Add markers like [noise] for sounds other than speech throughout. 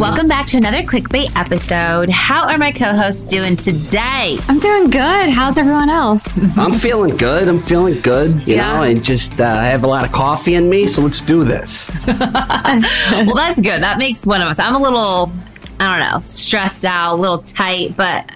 Welcome back to another clickbait episode. How are my co hosts doing today? I'm doing good. How's everyone else? I'm feeling good. I'm feeling good. You Yeah. know, and just uh, I have a lot of coffee in me, so let's do this. [laughs] Well, that's good. That makes one of us. I'm a little, I don't know, stressed out, a little tight, but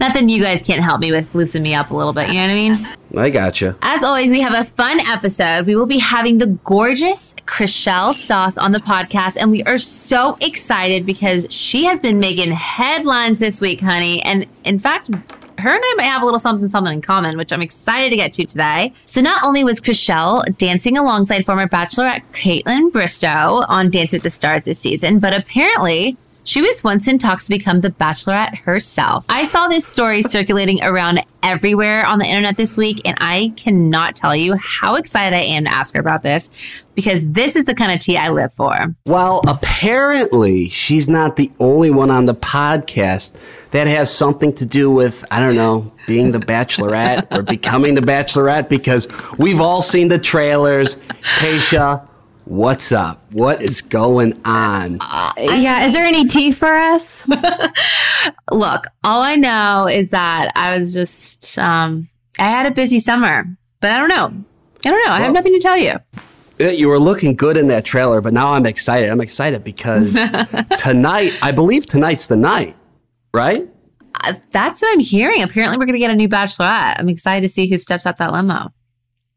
nothing you guys can't help me with. Loosen me up a little bit. You know what I mean? I gotcha. As always, we have a fun episode. We will be having the gorgeous Chrishell Stause on the podcast, and we are so excited because she has been making headlines this week, honey. And in fact, her and I might have a little something something in common, which I'm excited to get to today. So not only was Chrishell dancing alongside former Bachelorette Kaitlyn Bristowe on Dance with the Stars this season, but apparently she was once in talks to become the Bachelorette herself. I saw this story circulating around everywhere on the internet this week, and I cannot tell you how excited I am to ask her about this because this is the kind of tea I live for. Well, apparently she's not the only one on the podcast that has something to do with I don't know being the Bachelorette or becoming the Bachelorette because we've all seen the trailers. Tayshia, what's up? What is going on? yeah, is there any tea for us? [laughs] Look, all I know is that I was just, um, I had a busy summer, but I don't know. I don't know. I have nothing to tell you. Uh, You were looking good in that trailer, but now I'm excited. I'm excited because [laughs] tonight, I believe tonight's the night, right? Uh, That's what I'm hearing. Apparently, we're going to get a new bachelorette. I'm excited to see who steps out that limo.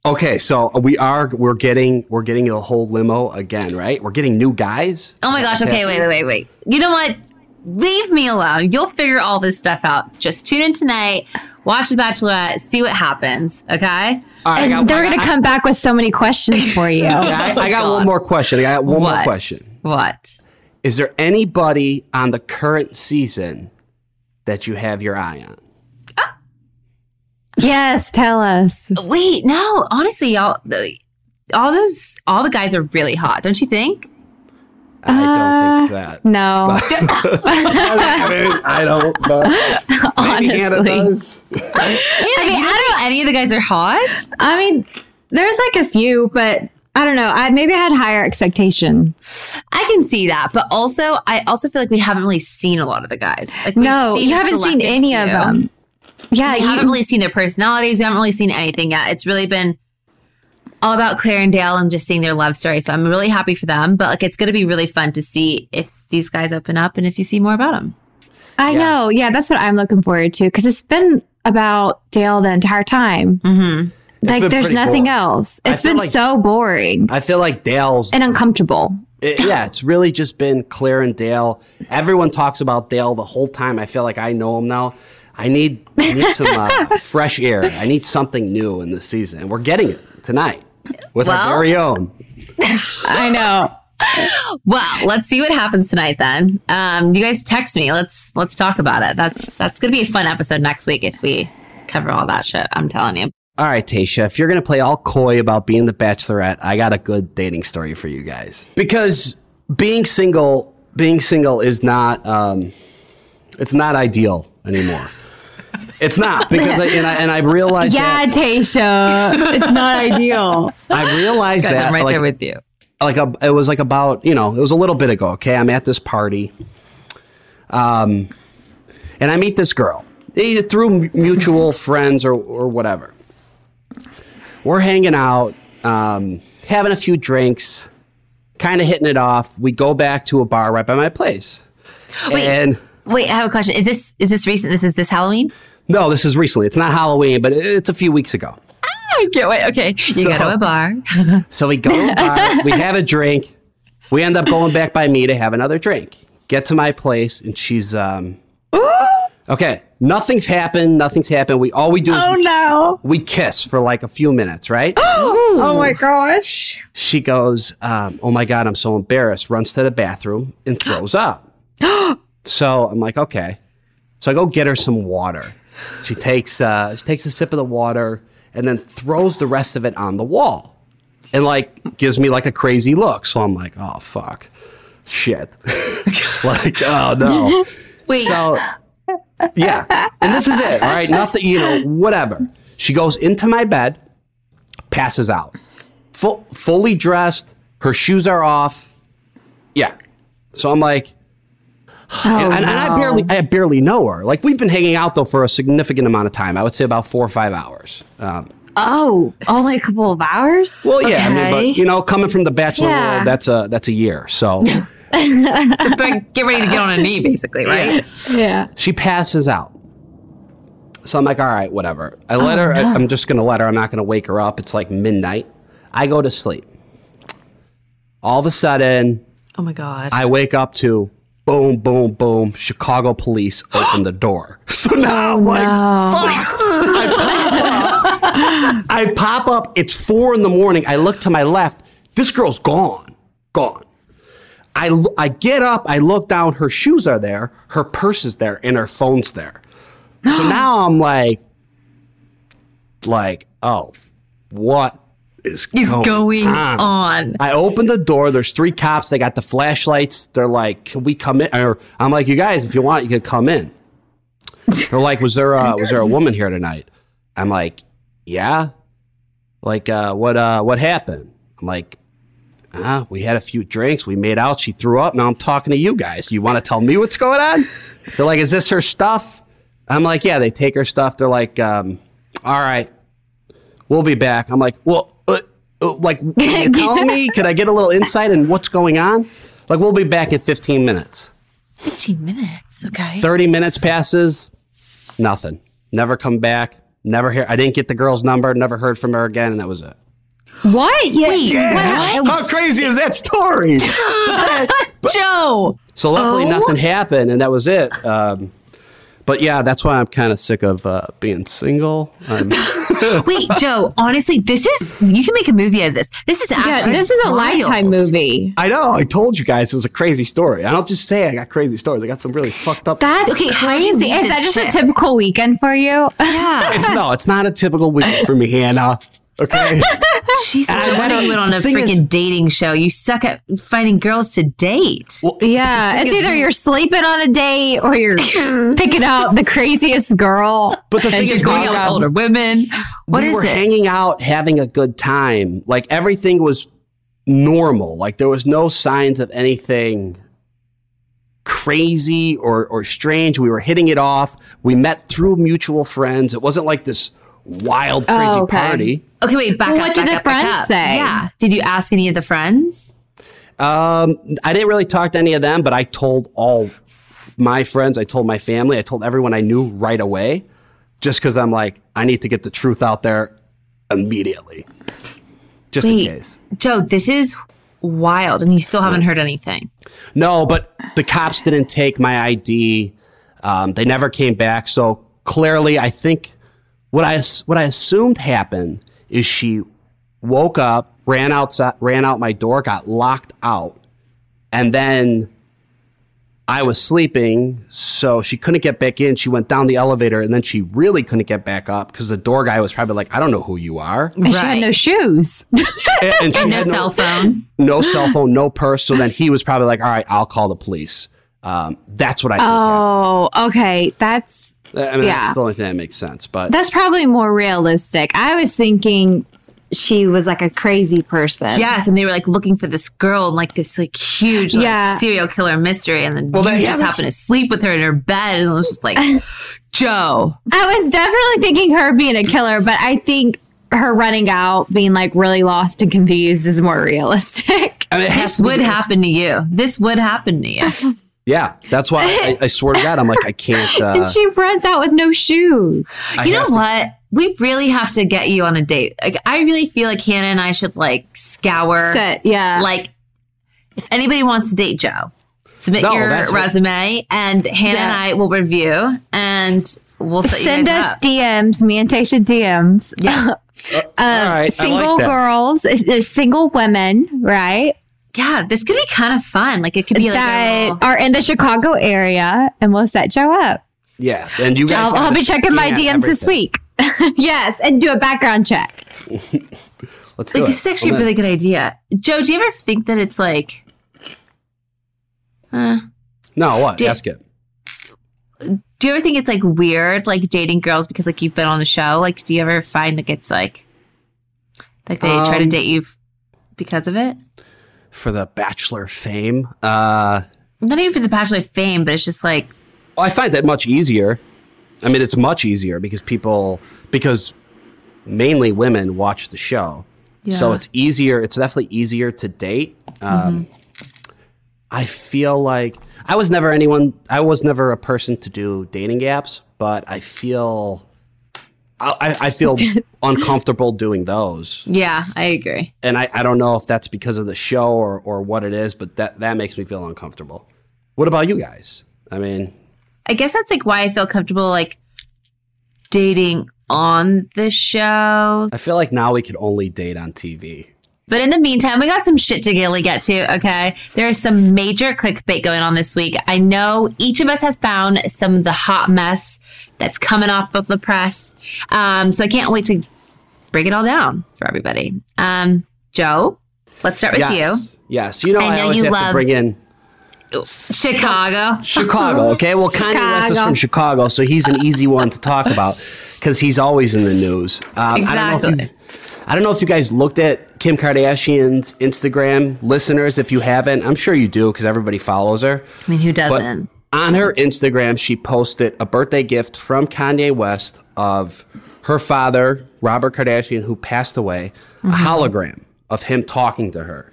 Okay, so we are we're getting we're getting a whole limo again, right? We're getting new guys. Oh my gosh. Okay, wait, wait, wait, wait. You know what? Leave me alone. You'll figure all this stuff out. Just tune in tonight, watch The Bachelorette, see what happens. Okay? All right, I got, And they're I going to got- come back with so many questions for you. [laughs] I, I got one more question. I got one more question. What? Is there anybody on the current season that you have your eye on? Yes, tell us. Wait, no. Honestly, y'all, the, all those, all the guys are really hot. Don't you think? I don't think uh, that. No. [laughs] I, mean, I don't. But maybe Hannah Honestly. does. [laughs] I mean, I don't know. Any of the guys are hot. I mean, there's like a few, but I don't know. I maybe I had higher expectations. I can see that, but also, I also feel like we haven't really seen a lot of the guys. Like, we've no, seen you haven't seen selective any of them. Yeah, We you, haven't really seen their personalities. We haven't really seen anything yet. It's really been all about Claire and Dale and just seeing their love story. So I'm really happy for them. But like, it's going to be really fun to see if these guys open up and if you see more about them. I Yeah. know. Yeah, that's what I'm looking forward to because it's been about Dale the entire time. Mm-hmm. Like, there's nothing boring. else. It's been like- so boring I feel like Dale's. and uncomfortable. it- [laughs] yeah, it's really just been Claire and Dale. Everyone talks about Dale the whole time. I feel like I know him now. I need, I need some uh, [laughs] fresh air. I need something new in this season. And we're getting it tonight with Well- our very own. I know. Well, let's see what happens tonight then. Um, you guys text me. Let's let's talk about it. That's that's going to be a fun episode next week if we cover all that shit. I'm telling you. All right, Tayshia, if you're going to play all coy about being the bachelorette, I got a good dating story for you guys. Because being single, being single is not, um, it's not ideal anymore. It's not because I, and I and I realized Yeah, that Tayshia. it's not ideal. I realized Guys, that I'm right like, there with you. like a, it was like about you know it was a little bit ago. Okay, I'm at this party, um, and I meet this girl either through mutual friends or or whatever. We're hanging out, um, having a few drinks, kind of hitting it off. We go back to a bar right by my place, Wait. and Wait, I have a question. Is this is this recent? This is this Halloween? No, this is recently. It's not Halloween, but it's a few weeks ago. I can't wait. Okay, you So- go to a bar. [laughs] So we go to a bar, we [laughs] have a drink. We end up going back by me to have another drink. Get to my place, and she's um. Okay, nothing's happened. Nothing's happened. We all we do is we, no. we kiss for like a few minutes, right? [gasps] Oh my gosh. she goes, um, "Oh my god, I'm so embarrassed." Runs to the bathroom and throws up. [gasps] so I'm like, okay. So I go get her some water. She takes uh, she takes a sip of the water and then throws the rest of it on the wall, and like gives me like a crazy look. So I'm like, oh fuck, shit, [laughs] like oh no. [laughs] Wait, So yeah, and this is it. All right, nothing. You know, whatever. She goes into my bed, passes out, full, fully dressed. Her shoes are off. Yeah. So I'm like, and, and, and I barely, I barely know her. Like we've been hanging out though for a significant amount of time. I would say about four or five hours. Um, Oh, only a couple of hours? well, yeah, I mean, but you know, coming from the bachelor Yeah. world, that's a that's a year. So [laughs] So, but get ready to get on a knee, basically, right? Yeah. she passes out. So I'm like, all right, whatever. I let her. I, I'm just gonna let her. I'm not gonna wake her up. It's like midnight. I go to sleep. All of a sudden, Oh my god. I wake up to boom, boom, boom. Chicago police open the door. [gasps] So now I'm like, fuck. I pop up. I pop up. It's four in the morning. I look to my left. This girl's gone. Gone. gone. I, I get up. I look down. Her shoes are there. Her purse is there. And her phone's there. So [gasps] now I'm like, like, oh, what is Is going, going on? on. I open the door. There's three cops. They got the flashlights. They're like, "Can we come in?" Or I'm like, "You guys, if you want, you can come in." [laughs] They're like, "Was there a, was there a woman here tonight?" I'm like, "Yeah." Like, uh, what uh, what happened? I'm like, ah, we had a few drinks. We made out. She threw up. Now I'm talking to you guys. You want to tell me what's going on? They're like, "Is this her stuff?" I'm like, "Yeah." They take her stuff. They're like, um, "All right, we'll be back." I'm like, "Well." Uh, like, [laughs] can you tell me? Could I get a little insight in what's going on? Like, we'll be back in 15 minutes. 15 minutes. Okay. 30 minutes passes, nothing. Never come back. Never hear. I didn't get the girl's number. Never heard from her again, and that was it. What? Yeah. Wait, what happened? How crazy is that story? [laughs] Joe. so luckily, Oh. nothing happened, and that was it. Um, but yeah, that's why I'm kind of sick of uh, being single. I'm, [laughs] Wait, Joe, honestly, this is, you can make a movie out of this. This is Yeah, actually. this is a wild. lifetime movie. I know. I told you guys it was a crazy story. I don't just say I got crazy stories. I got some really fucked up. That's Okay, crazy. Is this that just chick? a typical weekend for you? Yeah. [laughs] it's no. It's not a typical weekend for me, Hannah. Okay. [laughs] [laughs] Jesus, I- no I wonder don't- you went on a freaking is- dating show. You suck at finding girls to date. Well, Yeah, it's is, either you're sleeping on a date or you're [laughs] picking out the craziest girl. But the thing is, Going out with older women. What we is were it? hanging out, having a good time. Like everything was normal. Like there was no signs of anything crazy or, or strange. We were hitting it off. We met through mutual friends. It wasn't like this wild, crazy Oh, okay. party. Okay, wait, back Well, up. what did back the up, friends say? Yeah. Did you ask any of the friends? Um, I didn't really talk to any of them, but I told all my friends, I told my family, I told everyone I knew right away, just because I'm like, I need to get the truth out there immediately. Just Wait, in case. Joe, this is wild, and you still haven't heard anything. No, but the cops didn't take my ID. Um, they never came back. So clearly, I think what I what I assumed happened is she woke up, ran outside, ran out my door, got locked out, and then I was sleeping, so she couldn't get back in. She went down the elevator, and then she really couldn't get back up because the door guy was probably like, "I don't know who you are," And she had no shoes. [laughs] and, and she No had cell phone. no cell phone, no purse. So then he was probably like, "All right, I'll call the police." Um, that's what I think. happened. Oh, okay. That's I mean, yeah. that's the only thing that makes sense. But that's probably more realistic. I was thinking she was like a crazy person. Yes, and they were like looking for this girl and like this like huge like, Yeah. serial killer mystery, and then Well, you yeah, just that's- happened to sleep with her in her bed, and it was just like, [laughs] Joe. I was definitely thinking her being a killer, but I think her running out, being like really lost and confused, is more realistic. I mean, This would happen to you. This would happen to you. [laughs] Yeah, that's why I, I swear to God, I'm like, I can't. [laughs] Uh, and she runs out with no shoes. I you know to- what? We really have to get you on a date. Like, I really feel like Hannah and I should like scour. Sit, yeah. Like, if anybody wants to date Joe, submit No, your that's- resume, and Hannah and I will review, and we'll set Send you guys us up. DMs, me and Tayshia DMs. Yes. [laughs] all right, I like single that. girls, uh, single women, right? Yeah, this could be kind of fun. Like, it could be like a that little- are in the Chicago area, and we'll set Joe up. Yeah, and you guys. I'll, I'll be checking my scan DMs this week. [laughs] yes, and do a background check. [laughs] Let's do like it. this is actually a really good idea. Joe, do you ever think that it's like, uh, No, what? Do- Ask it. do you ever think it's like weird, like dating girls because like you've been on the show? Like, do you ever find like it's like, like they try to Um, date you f- because of it? For the Bachelor fame. Uh, not even for the Bachelor fame, but it's just like Well, I find that much easier. I mean, it's much easier because people, because mainly women watch the show. So it's easier. It's definitely easier to date. Um, I feel like I was never anyone, I was never a person to do dating apps, but I feel, I, I feel [laughs] uncomfortable doing those. yeah, I agree. And I, I don't know if that's because of the show or, or what it is, but that, that makes me feel uncomfortable. What about you guys? I mean, I guess that's like why I feel comfortable like dating on the show. I feel like now we could only date on TV. But in the meantime, we got some shit to really get to. Okay. There is some major clickbait going on this week. I know each of us has found some of the hot mess that's coming off of the press. Um, so I can't wait to break it all down for everybody. Um, Joe, let's start with you. yes. Yes. You know, I I, always you have love- to bring in. Chicago. Chicago. Okay. Well, Kanye West is from Chicago, so he's an easy one to talk about because he's always in the news. Um, I don't know if Exactly. you. I don't know if you guys looked at Kim Kardashian's Instagram, listeners. If you haven't, I'm sure you do because everybody follows her. I mean, who doesn't? On her Instagram, she posted a birthday gift from Kanye West of her father, Robert Kardashian, who passed away, Mm-hmm. a hologram of him talking to her.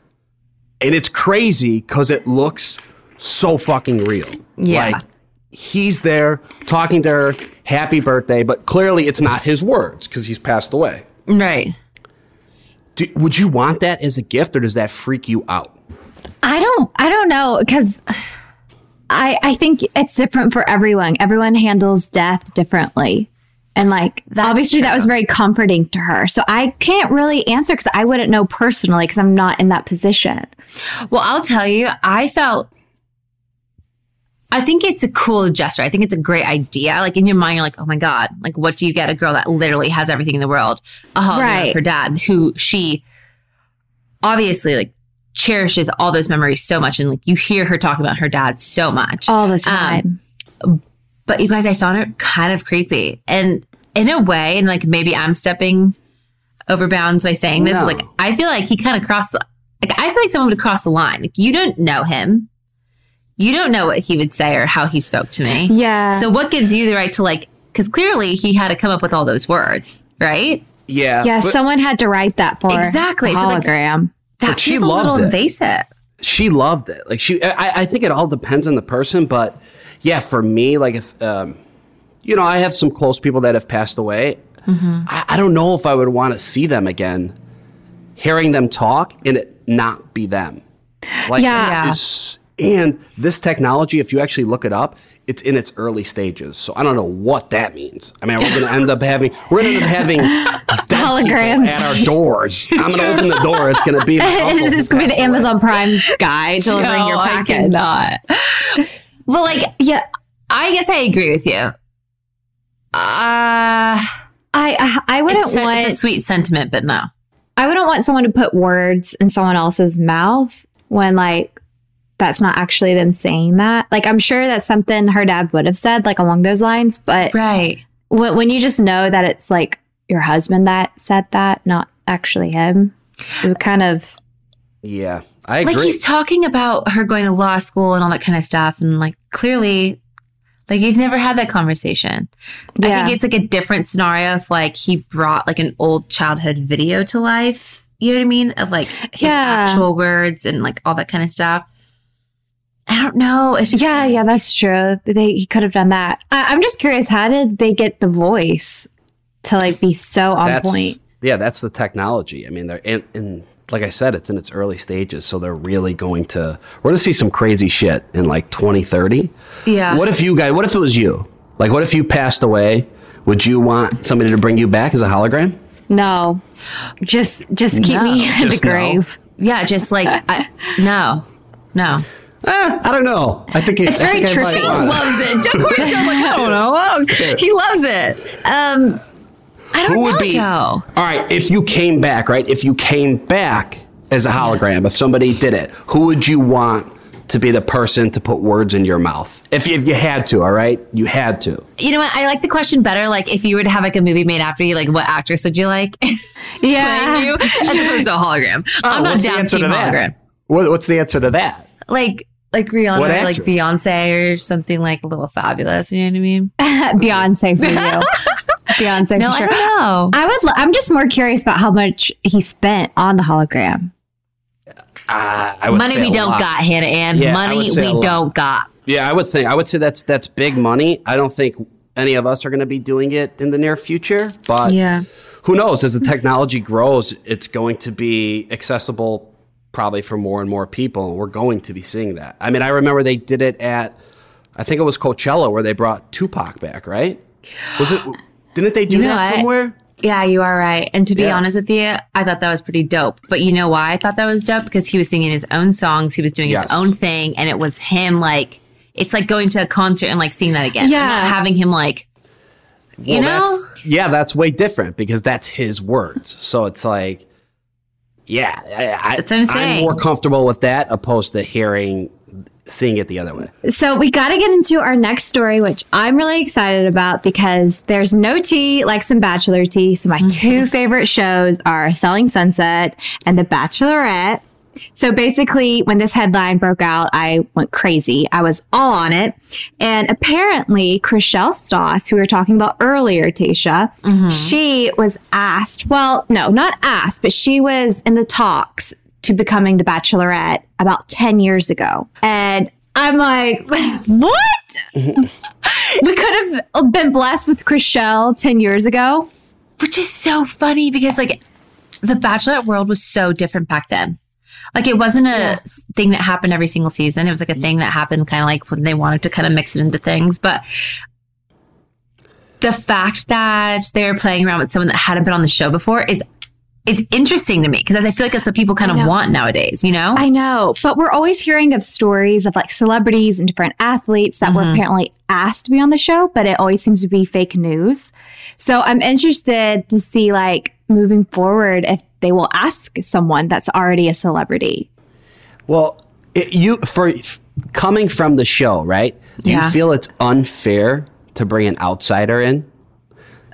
And it's crazy because it looks so fucking real. Yeah. Like, he's there talking to her, happy birthday, but clearly it's not his words because he's passed away. right. Do, would you want that as a gift or does that freak you out? I don't I don't know because I I think it's different for everyone. Everyone handles death differently. And like That's obviously that was very comforting to her. So I can't really answer cuz I wouldn't know personally cuz I'm not in that position. Well, I'll tell you, I felt. I think it's a cool gesture. I think it's a great idea. Like in your mind, you're like, oh my God, like what do you get a girl that literally has everything in the world? A hologram Right. her dad, who she obviously like cherishes all those memories so much. And like you hear her talk about her dad so much. All the um, time. But you guys, I found it kind of creepy. And in a way, and like maybe I'm stepping over bounds by saying this, No. like I feel like he kind of crossed the like I feel like someone would cross the line. Like you don't know him. You don't know what he would say or how he spoke to me. yeah. So what gives you the right to like because clearly he had to come up with all those words, right? Yeah. yeah, but- someone had to write that for Exactly. the So, like- hologram. That But she feels a little loved it. invasive. she loved it. Like she, I, I think it all depends on the person, but yeah, for me, like if, um, you know, I have some close people that have passed away. I, I don't know if I would want to see them again, hearing them talk and it not be them. Like, Yeah. Yeah. and this technology, if you actually look it up, it's in its early stages. So I don't know what that means. I mean, we're going to end up having we're going to end up having dead [laughs] people Holograms. at our [laughs] doors. I'm going to open the door. It's going to be. [laughs] it's to be the. Amazon Prime guy [laughs] delivering your No, I package. cannot. well, like Yeah. I guess I agree with you. Uh I I, I wouldn't it's, want it's a sweet sentiment, but no. I wouldn't want someone to put words in someone else's mouth when like that's not actually them saying that. Like I'm sure that's something her dad would have said like along those lines, but Right. when you just know that it's like your husband that said that, not actually him, it would kind of Yeah, I agree. Like he's talking about her going to law school and all that kind of stuff. And like clearly, like you've never had that conversation. I Yeah. think it's like a different scenario if like he brought like an old childhood video to life. You know what I mean? Of like his Yeah. actual words and like all that kind of stuff. I don't know. It's just yeah, yeah, that's true. They he could have done that. I, I'm just curious, how did they get the voice to like be so on that's point? yeah, that's the technology. I mean, they're in, in like I said, it's in its early stages, so they're really going to. We're going to see some crazy shit in like 2030. Yeah. What if you guys? What if it was you? Like, what if you passed away? Would you want somebody to bring you back as a hologram? No, just just keep No, me [laughs] in the just no. grave. Yeah, just like [laughs] I, no, no. Eh, I don't know. I think it's, very I think I might tricky. want loves it. Of course, like I don't [laughs] know. Oh, He loves it. Um, I don't Who would know, be? Joe. All right, if you came back, right? If you came back as a hologram, if somebody did it, who would you want to be the person to put words in your mouth? If you, if you had to, all right, you had to. You know what? I like the question better. Like, if you were to have like a movie made after you, like, what actress would you like [laughs] Yeah. playing you, as [laughs] opposed to a hologram? Oh, I'm not Oh, What's the down answer team to that? hologram. What, what's the answer to that? Like, like Rihanna, What or like? Beyonce, or something like a little fabulous. You know what I mean? [laughs] Beyonce for you. Beyonce No, for I sure. don't know. I would. I'm just more curious about how much he spent on the hologram. Uh, I would Money say we don't lot. got, Hannah Ann. Yeah, Money would say a we don't got. Yeah, I would think. I would say that's that's big money. I don't think any of us are going to be doing it in the near future, but yeah. who knows? As the technology grows, it's going to be accessible probably for more and more people, and we're going to be seeing that. I mean, I remember they did it at, I think it was Coachella, where they brought Tupac back, right? Was it? [gasps] Didn't they do You know that what? somewhere? Yeah, you are right. And to be Yeah. honest with you, I thought that was pretty dope. But you know why I thought that was dope? Because he was singing his own songs, he was doing Yes. his own thing, and it was him like it's like going to a concert and like seeing that again. and Yeah. not having him like you Well, know that's, yeah, that's way different because that's his words. So it's like, yeah, I, I, That's what I'm saying. more comfortable with that opposed to hearing, seeing it the other way. So we got to get into our next story, which I'm really excited about because there's no tea like some Bachelor tea. So my mm-hmm. two favorite shows are Selling Sunset and The Bachelorette. So basically, when this headline broke out, I went crazy. I was all on it. And apparently, Chrishell Stause, who we were talking about earlier, Tayshia, mm-hmm. she was asked, well, no, not asked, but she was in the talks to becoming the Bachelorette about 10 years ago. And I'm like, [laughs] what? we could have been blessed with Chrishell 10 years ago. which is so funny because like the bachelorette world was so different back then like it wasn't a s- thing that happened every single season it was like a thing that happened kind of like when they wanted to kind of mix it into things but the fact that they're playing around with someone that hadn't been on the show before is is interesting to me because I feel like that's what people kind of want nowadays, you know? I know, but we're always hearing of stories of like celebrities and different athletes that were mm-hmm. apparently asked to be on the show, but it always seems to be fake news. So I'm interested to see like moving forward if they will ask someone that's already a celebrity. Well, it, you for f- coming from the show, right? Do Yeah. you feel it's unfair to bring an outsider in?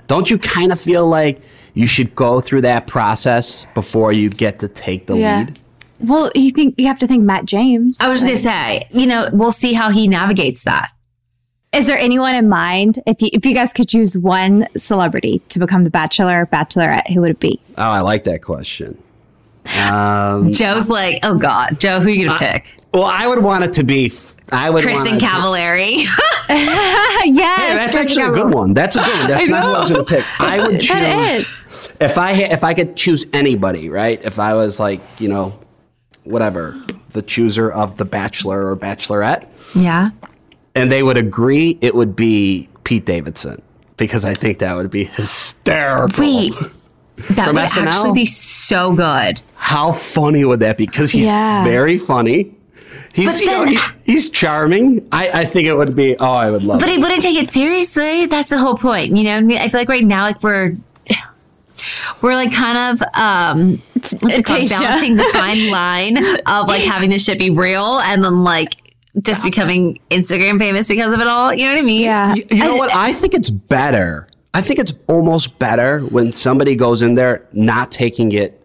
Don't you kind of feel like you should go through that process before you get to take the Yeah. lead? Well, you think you have to think Matt James. I was just gonna say, you know, we'll see how he navigates that. Is there anyone in mind? If you if you guys could choose one celebrity to become the Bachelor or Bachelorette, who would it be? Oh, I like that question. [laughs] Um, Joe's like, oh God, Joe, who are you gonna pick? well, I would want it to be. I would. want Kristen it to- Cavallari. [laughs] [laughs] yes, Hey, that's actually a good one. That's a good one. That's not who I was going to pick. I would choose. If I if I could choose anybody, right? If I was like, you know, whatever, the chooser of the Bachelor or Bachelorette, yeah. and they would agree, it would be Pete Davidson because I think that would be hysterical. Wait, that would SNL? actually be so good. How funny would that be? Because he's Yeah. very funny. He's But you know, then- he's, he's charming. I, I think it would be. Oh, I would love But it. he wouldn't take it seriously. That's the whole point. You know, I feel like right now, like we're we're like kind of um what's it called? Balancing the fine [laughs] line of like having this shit be real and then like just becoming Instagram famous because of it all. You know what I mean? Yeah. You, you know what? I think it's better. I think it's almost better when somebody goes in there not taking it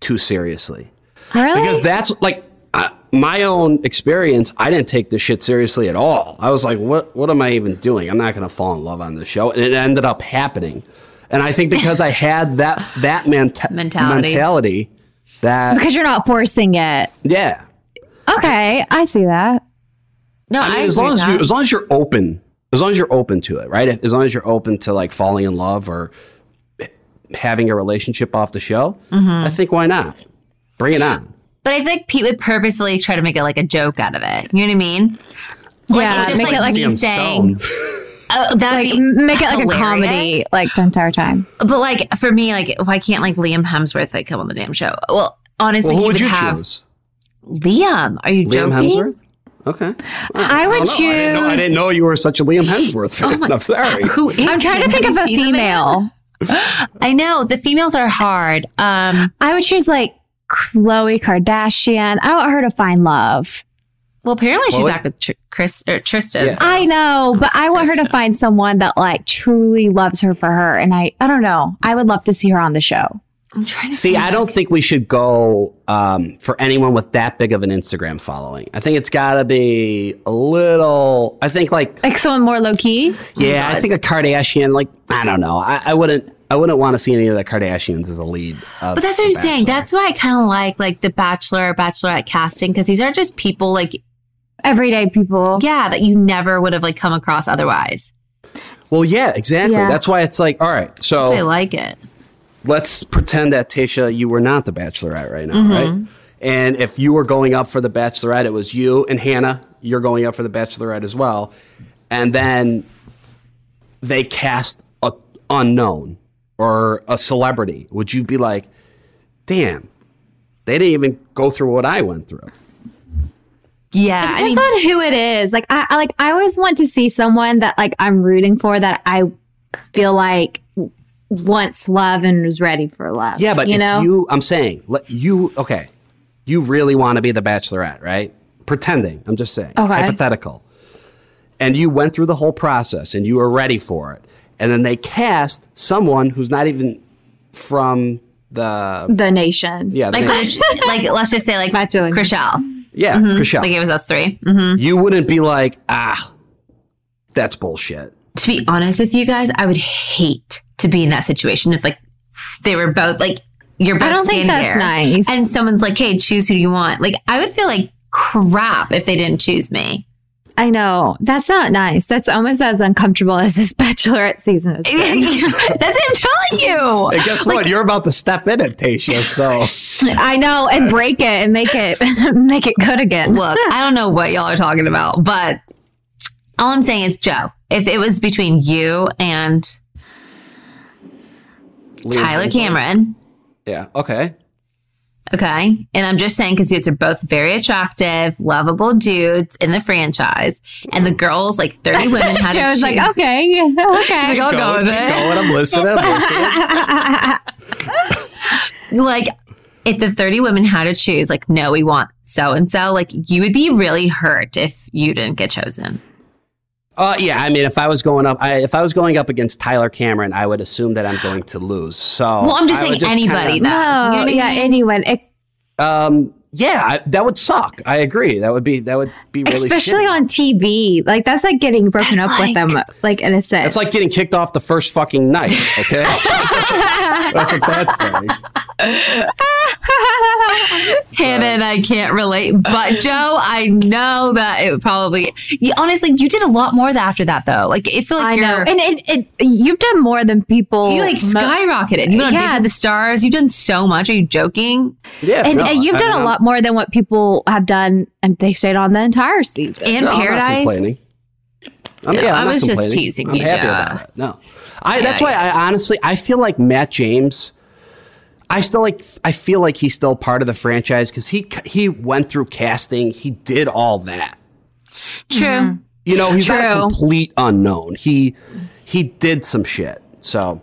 too seriously. Really? Because that's like uh, my own experience. I didn't take this shit seriously at all. I was like, what, what am I even doing? I'm not going to fall in love on this show. And it ended up happening. And I think because I had that, that menta- [laughs] Mentality. mentality that, because you're not forcing it. yeah. Okay, I see that. No, I, I as long as you, that. as long as you're open, as long as you're open to it, right? As long as you're open to like falling in love or having a relationship off the show, Mm-hmm. I think why not? Bring it on. But I think Pete would purposely try to make it like a joke out of it. You know what I mean? Like, Yeah, it's just make like, it like me Liam saying, [laughs] Stone. oh, that Like, make it like a comedy, like the entire time. But like for me, like why can't like Liam Hemsworth like come on the damn show? Well, honestly, Well, who he would would you have choose? Liam. Are you Liam joking? Hemsworth? Okay. I would I, don't. I, didn't know, I didn't know you were such a Liam Hemsworth fan. I'm sorry. Who is? I'm trying to think Have of a seen the man? female. [laughs] I know the females are hard. Um, I would choose like Khloe Kardashian. I want her to find love. Well, apparently she's Khloe? back with Tr- Chris or Tristan. Yeah. I know, but I want her to find someone that like truly loves her for her. And I, I don't know. I would love to see her on the show. I'm trying to See, I don't think we should go um, for anyone with that big of an Instagram following. I think it's got to be a little. I think like Like someone more low key. yeah, I think a Kardashian. Like I don't know. I, I wouldn't. I wouldn't want to see any of the Kardashians as a lead. of But that's what I'm saying. That's why I kind of like like the Bachelor, Bachelorette casting because these are just people like Everyday people. yeah that you never would have like come across otherwise. well, yeah, exactly. Yeah. That's why it's like, all right, so That's I like it. let's pretend that Tayshia, you were not the Bachelorette right now, Mm-hmm. right? And if you were going up for the Bachelorette, it was you and Hannah. You're going up for the Bachelorette as well, and then they cast a unknown or a celebrity. Would you be like, damn, they didn't even go through what I went through? Yeah, I mean, Depends on who it is. Like I, I like I always want to see someone that like I'm rooting for that I feel like wants love and is ready for love. Yeah, but you if know, you, I'm saying, let you, okay, you really want to be the Bachelorette, right? Pretending, I'm just saying, Okay. hypothetical. And you went through the whole process and you were ready for it. And then they cast someone who's not even from the, the nation. yeah, the like, name. let's- [laughs] like let's just say like Bachelor. Chrishell. Yeah, Mm-hmm. Chrishell. Like it was us 3 Mhm. you wouldn't be like, ah, that's bullshit. To be honest with you guys, I would hate to be in that situation if like they were both like you're both I don't think that's there nice. and someone's like, "Hey, choose who you want." Like I would feel like crap if they didn't choose me. I know that's not nice. That's almost as uncomfortable as this Bachelorette season has [laughs] been. That's what I'm telling you. And guess what? You're about to step in it, Tayshia. So [laughs] I know, and break it and make it [laughs] make it good again. Look, I don't know what y'all are talking about, but all I'm saying is, Joe, if it was between you and Liam Tyler Cameron, Yeah. Okay. Okay, and I'm just saying because you guys are both very attractive, lovable dudes in the franchise, and the girls, like 30 [laughs] women, had to Joe's choose. like, okay, [laughs] okay. Like, I'll go with keep it. going. I'm listening. I'm listening. [laughs] Like, if the 30 women had to choose, like, no, we want so and so, like, you would be really hurt if you didn't get chosen. Uh, yeah, I mean, if I was going up, I, if I was going up against Tyler Cameron, I would assume that I'm going to lose. So, Well, I'm just I would saying anybody, kinda- though. You know No, yeah, mean? anyone, ex- um, yeah, I, that would suck. I agree. That would be that would be really especially shitty. on TV. Like that's like getting broken That's up with them, like in a sense. It's like getting kicked off the first fucking night. Okay, [laughs] that's what that's like. [laughs] Hannah and I can't relate, but [laughs] Joe, I know that it would probably. You, honestly, you did a lot more after that, though. Like, I feel like I you're. know, and it, it, you've done more than people. you like mo- skyrocketed. You went on Yeah. Dates with the Stars. You've done so much. Are you joking? Yeah, and, no, and you've I done mean, a I'm- lot more than what people have done, and they stayed on the entire season. And No, I'm not Paradise. I'm, No, yeah, I I'm not was just complaining. teasing I'm you, happy Joe. about it. No, I. Yeah, that's why. I honestly I feel like Matt James. I still like. I feel like he's still part of the franchise because he he went through casting. He did all that. True. Mm-hmm. You know, he's not a complete unknown. He he did some shit. So,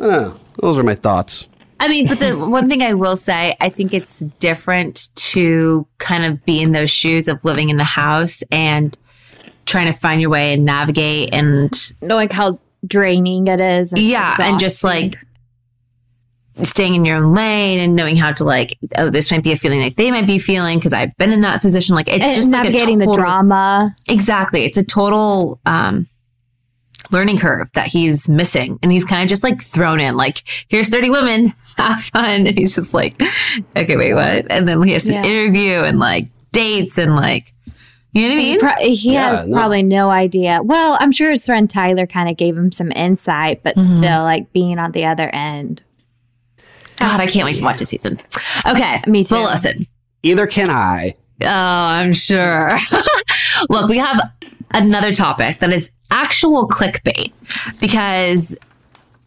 I those are my thoughts. I mean, but the [laughs] one thing I will say, I think it's different to kind of be in those shoes of living in the house and trying to find your way and navigate and knowing how draining it is. and yeah, and just like staying in your own lane and knowing how to like, oh, this might be a feeling like they might be feeling because I've been in that position. Like it's And just like a navigating the drama. Exactly, it's a total um, learning curve that he's missing, and he's kind of just like thrown in. Like, here's thirty women, [laughs] have fun, and he's just like, okay, wait, what? And then he has to Yeah. interview and like dates and like, you know what I He, mean? pro- he Yeah, has no. probably no idea. Well, I'm sure his friend Tyler kind of gave him some insight, but Mm-hmm. still, like being on the other end. God, I can't wait to watch this season. Okay, Me too. Well, listen. Either can I. Oh, I'm sure. [laughs] Look, we have another topic that is actual clickbait because,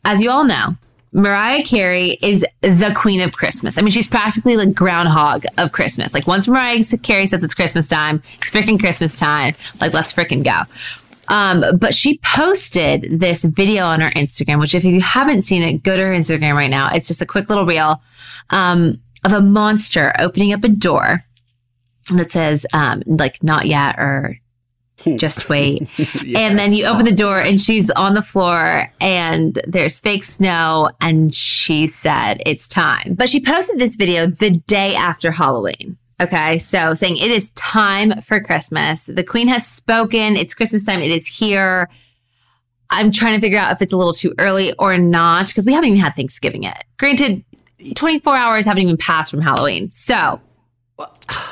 as you all know, Mariah Carey is the queen of Christmas. I mean, she's practically like groundhog of Christmas. Like once Mariah Carey says it's Christmas time, it's freaking Christmas time. Like let's freaking go. Um, but she posted this video on her Instagram, which if you haven't seen it, go to her Instagram right now. It's just a quick little reel um, of a monster opening up a door that says um, like not yet or Just wait. [laughs] and then you open the door and she's on the floor and there's fake snow and she said it's time. But she posted this video the day after Halloween. Okay, so saying it is time for Christmas. The queen has spoken. It's Christmas time. It is here. I'm trying to figure out if it's a little too early or not because we haven't even had Thanksgiving yet. Granted, 24 hours haven't even passed from Halloween. So,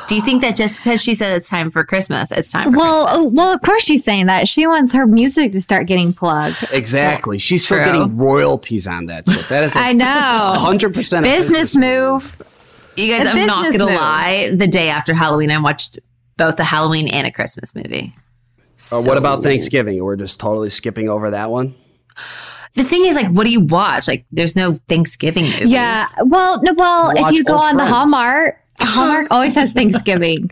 do you think that just because she said it's time for Christmas, it's time for Well, Christmas? Oh, well, of course she's saying that. She wants her music to start getting plugged. Exactly. She's still getting royalties on that shit. That is a [laughs] I know. hundred percent a Business move. You guys, A I'm not gonna move. lie. The day after Halloween, I watched both a Halloween and a Christmas movie. Uh, what about Thanksgiving? We're just totally skipping over that one. The thing is, like, what do you watch? Like, there's no Thanksgiving movies. Yeah. Well, no, well, Watch if you go Old on the Hallmark, [laughs] Hallmark always has Thanksgiving.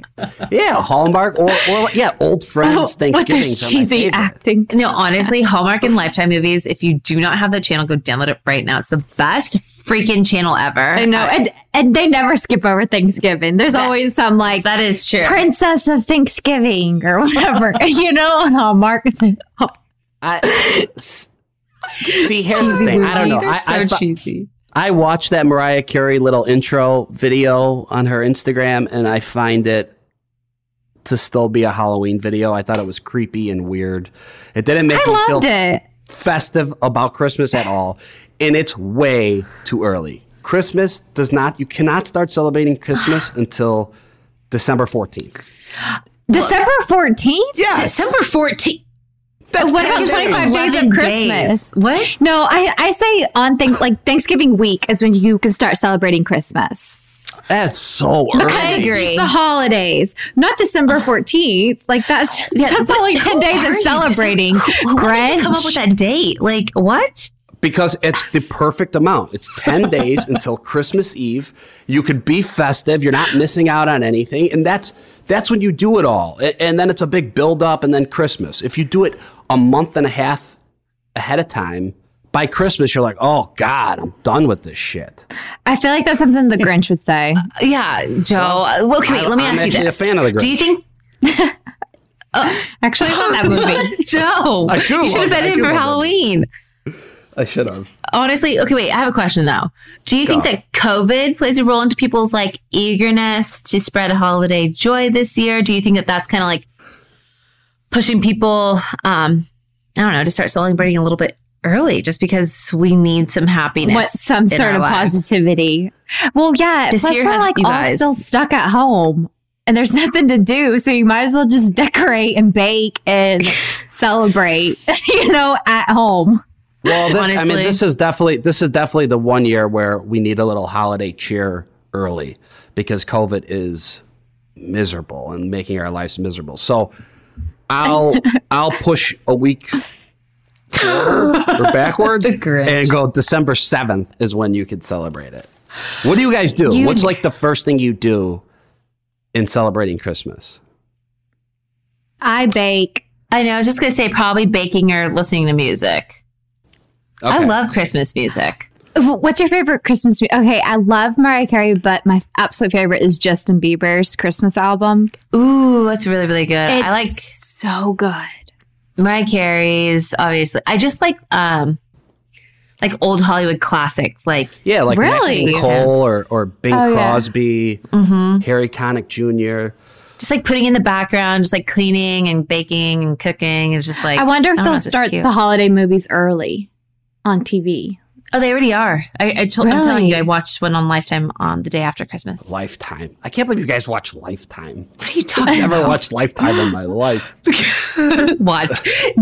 Yeah, Hallmark or, or yeah, old friends [laughs] With their Thanksgiving. cheesy acting. No, honestly, Hallmark and Lifetime movies. If you do not have that channel, go download it right now. It's the best freaking channel ever. I know. Uh, and, and they never skip over Thanksgiving. There's always some like that is true. Princess of Thanksgiving or whatever. [laughs] you know, oh, on Hallmark. I, s- see, here's the thing. I don't know. They're I, so I, fu- cheesy. I watched that Mariah Carey little intro video on her Instagram, and I find it to still be a Halloween video. I thought it was creepy and weird. It didn't make I me feel loved it. Festive about Christmas at all, and it's way too early. Christmas does not. You cannot start celebrating Christmas [sighs] until December fourteenth. December 14th? Yes, December 14th. That's What about 25 days of 11 Christmas? What? No, I, I say on think like Thanksgiving week is when you can start celebrating Christmas. That's so early. Because it's just the holidays, not December 14th. Like that's [gasps] Yeah, that's but only 10 days of you? celebrating. Who did you come up with that date? Like, what? because it's the perfect amount. It's 10 [laughs] days until Christmas Eve. You could be festive. You're not missing out on anything. And that's, that's when you do it all. And then it's a big build up and then Christmas. If you do it a month and a half ahead of time, by Christmas, you're like, oh God, I'm done with this shit. I feel like that's something the Grinch would say. [laughs] Yeah, Joe. Well, okay, wait, I- let me I'm ask you actually a this. fan of the Do you Grinch. think [laughs] Actually, I love that movie. [laughs] Joe? I do You should have love it. been in for love it. Halloween. I should have. Honestly, okay, wait. I have a question though. Do you think that COVID plays a role into people's like eagerness to spread holiday joy this year? Do you think that that's kind of like pushing people? Um, I don't know, to start celebrating a little bit early, just because we need some happiness, What some sort of lives. positivity. Well, yeah. This plus, year we're like all guys- still stuck at home, and there's [laughs] nothing to do. So you might as well just decorate and bake and [laughs] celebrate. [laughs] You know, at home. Well, this, I mean, Honestly. this is definitely this is definitely the one year where we need a little holiday cheer early because COVID is miserable and making our lives miserable. So I'll I'll push a week forward or backward [laughs] Grinch. and go December seventh is when you could celebrate it. What do you guys do? You- What's like the first thing you do in celebrating Christmas? I bake. I know. I was just gonna say probably baking or listening to music. I love Christmas music. What's your favorite Christmas music? Okay, I love Mariah Carey, but my absolute favorite is Justin Bieber's Christmas album. Ooh, that's really really good. It's I like so good. Mariah Carey's. Obviously, I just like um like old Hollywood classics. Like Yeah, like Really? Nat King Cole or or Bing Oh, yeah. Crosby, Harry Connick Jr. just like putting in the background, just like cleaning and baking and cooking. It's just like I wonder if don't they'll it's just start the holiday movies early on TV. Oh, they already are. I, I told, I'm telling you, I watched one on Lifetime on the day after Christmas. Lifetime. I can't believe you guys watch Lifetime. What are you talking Never about? watched Lifetime in my life. [laughs] Watch.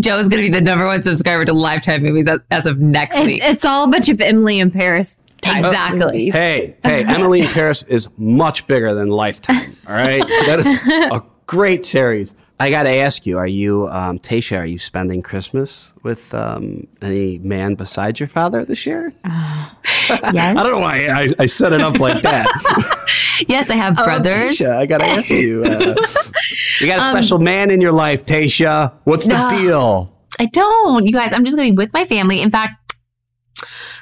Joe's going to be the number one subscriber to Lifetime movies as, as of next It, week. it's all a bunch of Emily in Paris. Exactly. movies. Hey, hey, Emily in Paris is much bigger than Lifetime. All right, that is a great series. I got to ask you: Are you, um, Tayshia? Are you spending Christmas with um, any man besides your father this year? [laughs] Yes. I don't know why I, I set it up like that. [laughs] Yes, I have brothers. Tayshia, I got to ask you: uh, [laughs] You got a special man in your life, Tayshia? What's the No. deal? I don't. You guys, I'm just going to be with my family. In fact,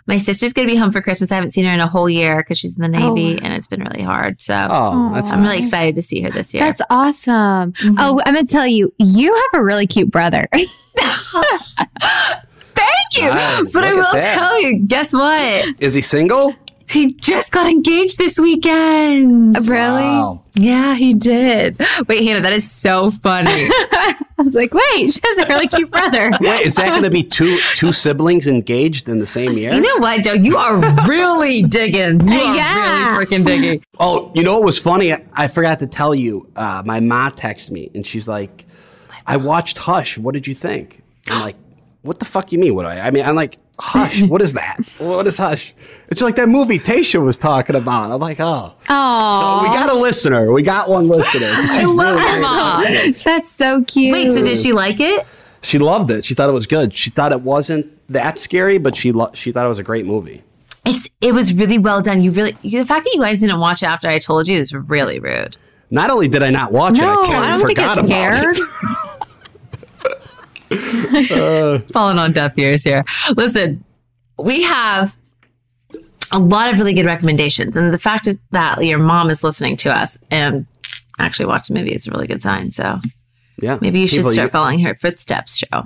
My sister's going to be home for Christmas. I haven't seen her in a whole year because she's in the Navy Oh. and it's been really hard. So Oh, that's I'm really excited to see her this year. That's awesome. Mhm. Oh, I'm gonna tell you, you have a really cute brother. [laughs] [laughs] [laughs] Thank you. Nice. But I Look at will tell you, guess what? Is he single? He just got engaged this weekend. really? Wow. Yeah, he did. Wait, Hannah, that is so funny. [laughs] I was like, wait, she has a really cute brother. [laughs] Wait, is that going to be two two siblings engaged in the same year? you know what, Joe? You are really digging. You are Yeah. really freaking digging. Oh, you know what was funny? I, I forgot to tell you. Uh, my mom texted me and she's like, "I watched Hush. What did you think?" I'm like, "What the fuck you mean? What do I? I mean, I'm like, Hush. [laughs] What is that? What is Hush? It's like that movie Tayshia was talking about." I'm like, "Oh." Oh, So we got a listener. We got one listener. [laughs] I love really her mom. that's so cute. Wait, so did she like it? She loved it. She thought it was good. She thought it wasn't that scary, but she lo- she thought it was a great movie. It's it was really well done. You really you, the fact that you guys didn't watch it after I told you is really rude. Not only did I not watch No, it, I, I don't think forgot it's about scared. it. [laughs] [laughs] Falling on deaf ears here. Listen, we have a lot of really good recommendations, and the fact that your mom is listening to us and actually watched the movie is a really good sign. So Yeah, maybe you should People, start following her footsteps. Show.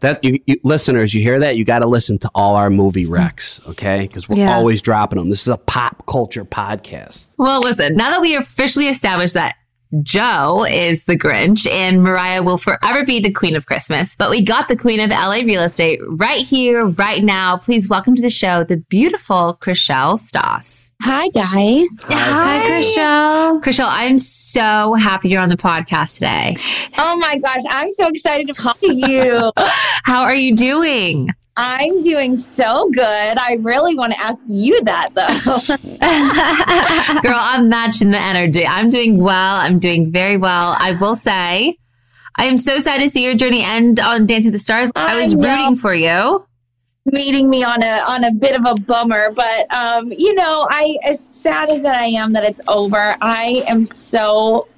that you, you, listeners, you hear that? You got to listen to all our movie recs, okay? Because we're Yeah. always dropping them. This is a pop culture podcast. Well, listen, now that we officially established that Joe is the Grinch and Mariah will forever be the queen of Christmas, but we got the queen of LA real estate right here, right now. Please welcome to the show the beautiful Chrishell Stause. Hi, guys. Hi, Chrishell. Chrishell, I'm so happy you're on the podcast today. Oh my gosh, I'm so excited to talk to you. [laughs] How are you doing? I'm doing so good. I really want to ask you that, though. [laughs] Girl, I'm matching the energy. I'm doing well. I'm doing very well. I will say, I am so sad to see your journey end on Dancing with the Stars. I, I was know. rooting for you. Meeting me on a on a bit of a bummer, but um, you know, I as sad as that I am that it's over. I am so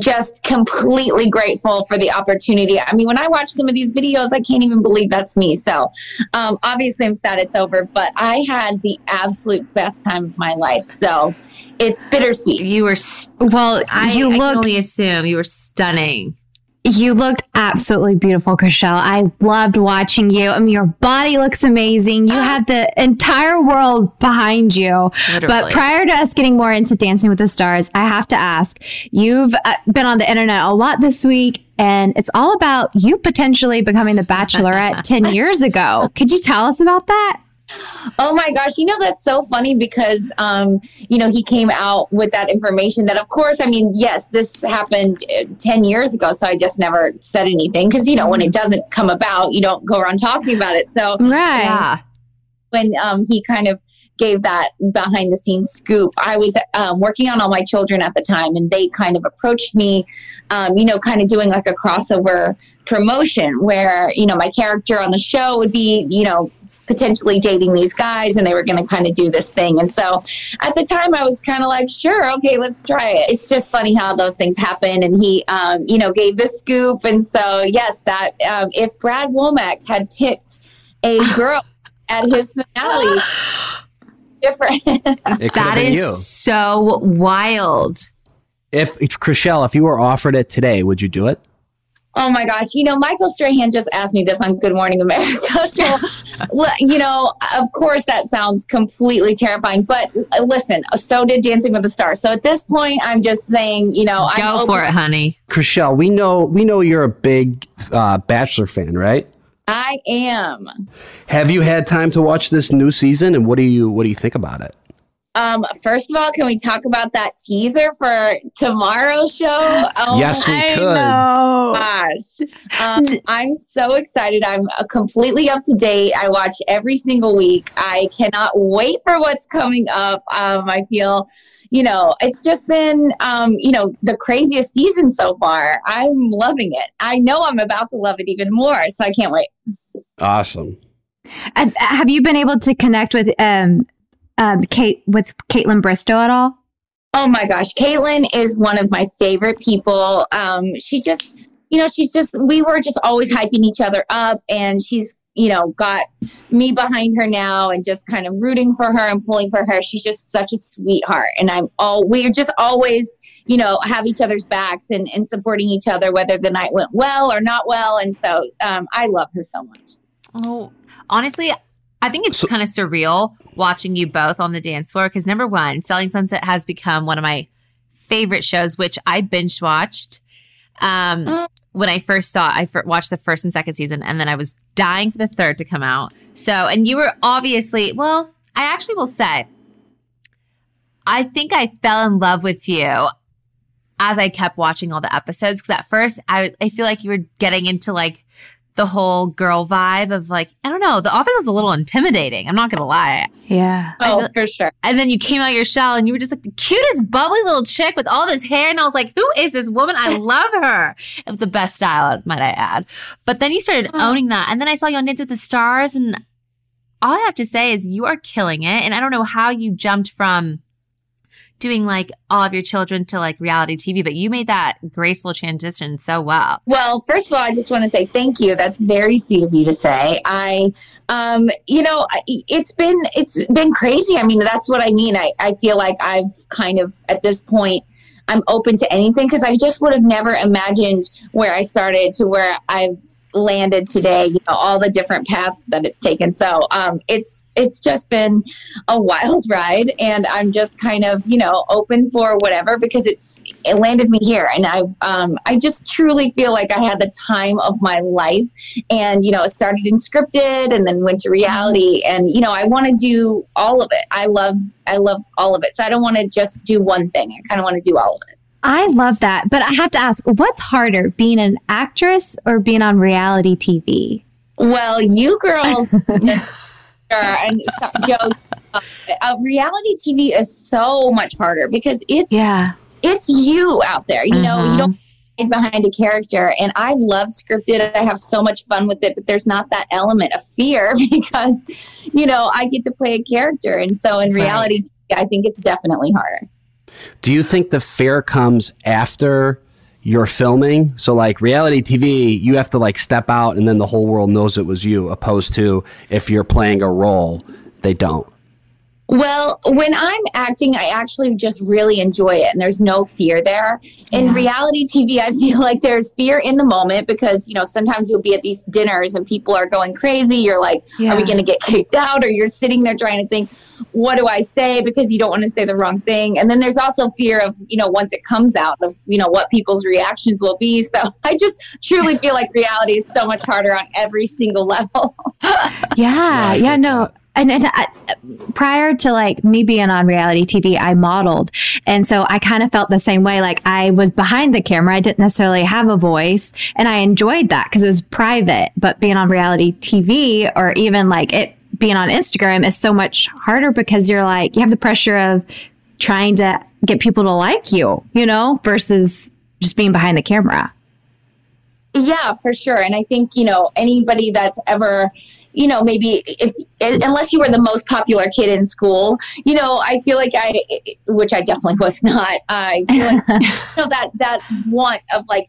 just completely grateful for the opportunity. I mean, when I watch some of these videos, I can't even believe that's me. So, um, obviously, I'm sad it's over, but I had the absolute best time of my life. So, it's bittersweet. You were, st- well, I, you I can only assume you were stunning. You looked absolutely beautiful, Chrishell. I loved watching you. I mean, your body looks amazing. You had the entire world behind you. But prior to us getting more into Dancing with the Stars, I have to ask you've uh, been on the internet a lot this week, and it's all about you potentially becoming the Bachelorette [laughs] 10 years ago. Could you tell us about that? Oh my gosh, you know that's so funny because um, you know, he came out with that information that of course, I mean, yes, this happened uh, 10 years ago, so I just never said anything because you know, when it doesn't come about, you don't go around talking about it. So Right. Yeah. when um, he kind of gave that behind the scenes scoop, I was um, working on all my children at the time, and they kind of approached me, um, you know, kind of doing like a crossover promotion where, you know, my character on the show would be, you know, potentially dating these guys and they were going to kind of do this thing. And so at the time I was kind of like, sure, okay, let's try it. It's just funny how those things happen. And he, um, you know, gave the scoop. And so, yes, that um, if Brad Womack had picked a [laughs] girl at his finale, different. [laughs] It could That have been is you. so wild. If Chrishell, if you were offered it today, would you do it? Oh my gosh. You know, Michael Strahan just asked me this on Good Morning America. [laughs] So, you know, of course that sounds completely terrifying. But uh, listen, so did Dancing with the Stars. So at this point, I'm just saying, you know, Go I'm for open- it, honey. Chrishell, we know we know you're a big uh, Bachelor fan, right? I am. Have you had time to watch this new season, and what do you what do you think about it? Um, first of all, can we talk about that teaser for tomorrow's show? Oh yes, we I could. know. gosh. Um, I'm so excited. I'm uh, completely up to date. I watch every single week. I cannot wait for what's coming up. Um, I feel, you know, it's just been, um, you know, the craziest season so far. I'm loving it. I know I'm about to love it even more. So I can't wait. Awesome. Uh, have you been able to connect with um, um, Kate with Kaitlyn Bristowe at all? Oh my gosh, Kaitlyn is one of my favorite people. Um, she just, you know, she's just, we were just always hyping each other up, and she's you know, got me behind her now and just kind of rooting for her and pulling for her. She's just such a sweetheart. And I'm all, we're just always, you know, have each other's backs and, and supporting each other, whether the night went well or not well. And so um, I love her so much. Oh, honestly, I think it's So- kind of surreal watching you both on the dance floor because number one, Selling Sunset has become one of my favorite shows, which I binge watched. Um, Mm. when I first saw, it, I fir- watched the first and second season, and then I was dying for the third to come out. So, and you were obviously, well, I actually will say, I think I fell in love with you as I kept watching all the episodes because at first I I feel like you were getting into like the whole girl vibe of like I don't know the office was a little intimidating. I'm not gonna lie. Yeah. Oh, feel- for sure. And then you came out of your shell and you were just like the cutest bubbly little chick with all this hair and I was like, who is this woman? I [laughs] love her. With the best style, might I add. But then you started Oh. owning that and then I saw you on Dance with the Stars and all I have to say is you are killing it. And I don't know how you jumped from doing like all of your children to like reality TV, but you made that graceful transition so well. Well, first of all, I just want to say thank you. That's very sweet of you to say. I, um, you know, it's been it's been crazy. I mean, that's what I mean. I, I feel like I've kind of at this point, I'm open to anything because I just would have never imagined where I started to where I've landed today. You know, all the different paths that it's taken. So, um, it's it's just been a wild [laughs] ride, and I'm just kind of you know open for whatever because it's it landed me here, and I um, I just truly feel like I had the time of my life, and you know it started in scripted and then went to reality, and you know I want to do all of it. I love I love all of it, so I don't want to just do one thing. I kind of want to do all of it. I love that. But I have to ask, what's harder, being an actress or being on reality TV? Well, you girls, [laughs] and [laughs] Joe, uh, reality TV is so much harder because it's Yeah. it's you out there. You know, you don't hide behind a character. And I love scripted. I have so much fun with it, but there's not that element of fear [laughs] because, you know, I get to play a character. And so in Right. reality, TV, I think it's definitely harder. Do you think the fear comes after you're filming? So like reality TV, you have to like step out and then the whole world knows it was you, opposed to if you're playing a role, they don't. Well, when I'm acting, I actually just really enjoy it and there's no fear there. In Yeah. reality TV, I feel like there's fear in the moment because, you know, sometimes you'll be at these dinners and people are going crazy. You're like, are we going to get kicked out? Or you're sitting there trying to think, what do I say? Because you don't want to say the wrong thing. And then there's also fear of, you know, once it comes out of, you know, what people's reactions will be. So [laughs] I just truly feel like reality is so much harder on every single [laughs] level. Yeah, yeah, no. And, and I, prior to like me being on reality TV, I modeled. And so I kind of felt the same way. Like I was behind the camera. I didn't necessarily have a voice and I enjoyed that because it was private. But being on reality TV or even like it being on Instagram is so much harder because you're like, you have the pressure of trying to get people to like you, you know, versus just being behind the camera. Yeah, for sure. And I think, you know, anybody that's ever, you know, maybe if, unless you were the most popular kid in school, you know, I feel like I, which I definitely was [laughs] not, I feel like, [laughs] you know, that, that want of like,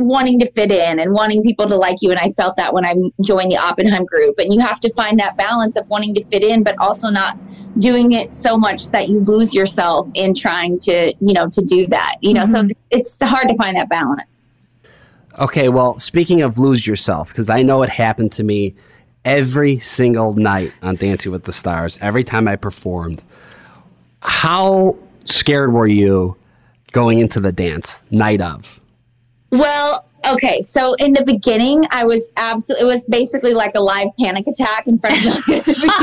wanting to fit in and wanting people to like you and i felt that when i joined the oppenheim group and you have to find that balance of wanting to fit in but also not doing it so much that you lose yourself in trying to you know to do that you know so mm-hmm. it's hard to find that balance. Okay, well, speaking of lose yourself, because I know it happened to me every single night on Dancing with the Stars, every time I performed. How scared were you going into the dance night of? Well, okay. So in the beginning, I was absolutely, it was basically like a live panic attack in front of millions of people.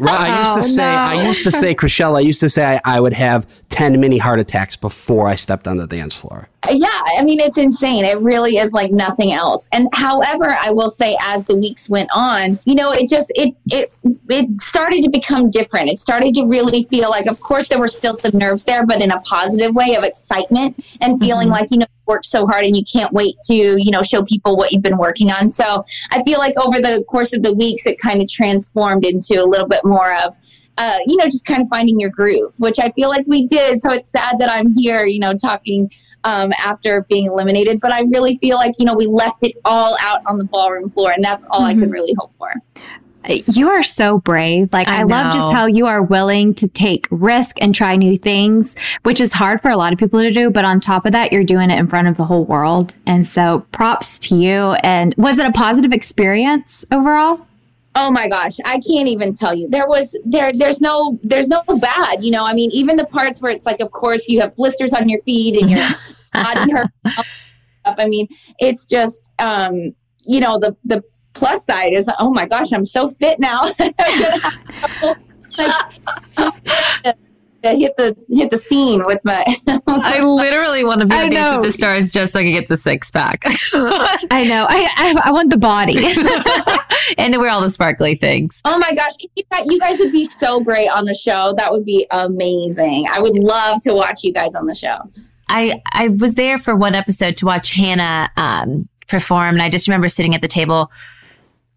Right, I used to Oh, say, no. I used to say, Chrishell, I used to say I, I would have 10 mini heart attacks before I stepped on the dance floor. Yeah, I mean, it's insane. It really is like nothing else. And however, I will say as the weeks went on, you know, it just, it, it, it started to become different. It started to really feel like, of course, there were still some nerves there, but in a positive way of excitement and mm-hmm. feeling like, you know, worked so hard and you can't wait to, you know, show people what you've been working on. So I feel like over the course of the weeks, it kind of transformed into a little bit more of, uh, you know, just kind of finding your groove, which I feel like we did. So it's sad that I'm here, you know, talking um, after being eliminated. But I really feel like, you know, we left it all out on the ballroom floor, and that's all mm-hmm. I could really hope for. You are so brave. Like, I, I love just how you are willing to take risk and try new things, which is hard for a lot of people to do. But on top of that, you're doing it in front of the whole world. And so props to you. And was it a positive experience overall? Oh my gosh, I can't even tell you. There was there there's no there's no bad, you know. I mean, even the parts where it's like of course you have blisters on your feet and your [laughs] body hurt. I mean, it's just um, you know, the the plus side is oh my gosh, I'm so fit now. [laughs] [laughs] hit the hit the scene with my. [laughs] I literally want to be on Dance with the Stars just so I can get the six pack. [laughs] I know. I, I, I want the body [laughs] and to wear all the sparkly things. Oh my gosh, you guys would be so great on the show. That would be amazing. I would love to watch you guys on the show. I I was there for one episode to watch Hannah um, perform, and I just remember sitting at the table